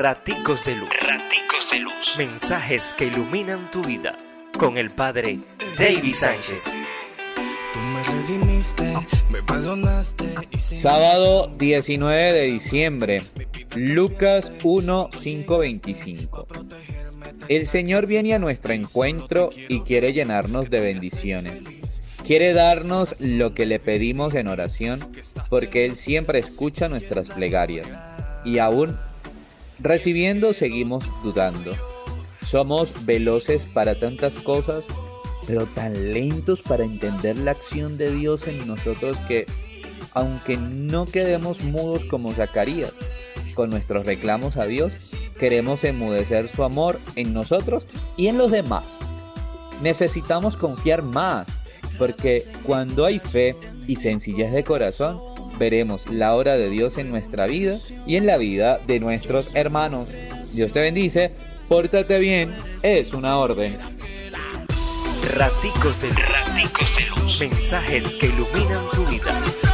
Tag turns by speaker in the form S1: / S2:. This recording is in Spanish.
S1: Raticos de Luz. Raticos de Luz. Mensajes que iluminan tu vida. Con el Padre David Sánchez.
S2: Sábado 19 de diciembre. Lucas 1, 5, 25. El Señor viene a nuestro encuentro y quiere llenarnos de bendiciones. Quiere darnos lo que le pedimos en oración porque Él siempre escucha nuestras plegarias. Y aún recibiendo seguimos dudando. Somos veloces para tantas cosas, pero tan lentos para entender la acción de Dios en nosotros que, aunque no quedemos mudos como Zacarías, con nuestros reclamos a Dios, queremos enmudecer su amor en nosotros y en los demás. Necesitamos confiar más, porque cuando hay fe y sencillez de corazón, veremos la obra de Dios en nuestra vida y en la vida de nuestros hermanos. Dios te bendice, pórtate bien, es una orden.
S1: Raticos de Raticos. Mensajes que iluminan tu vida.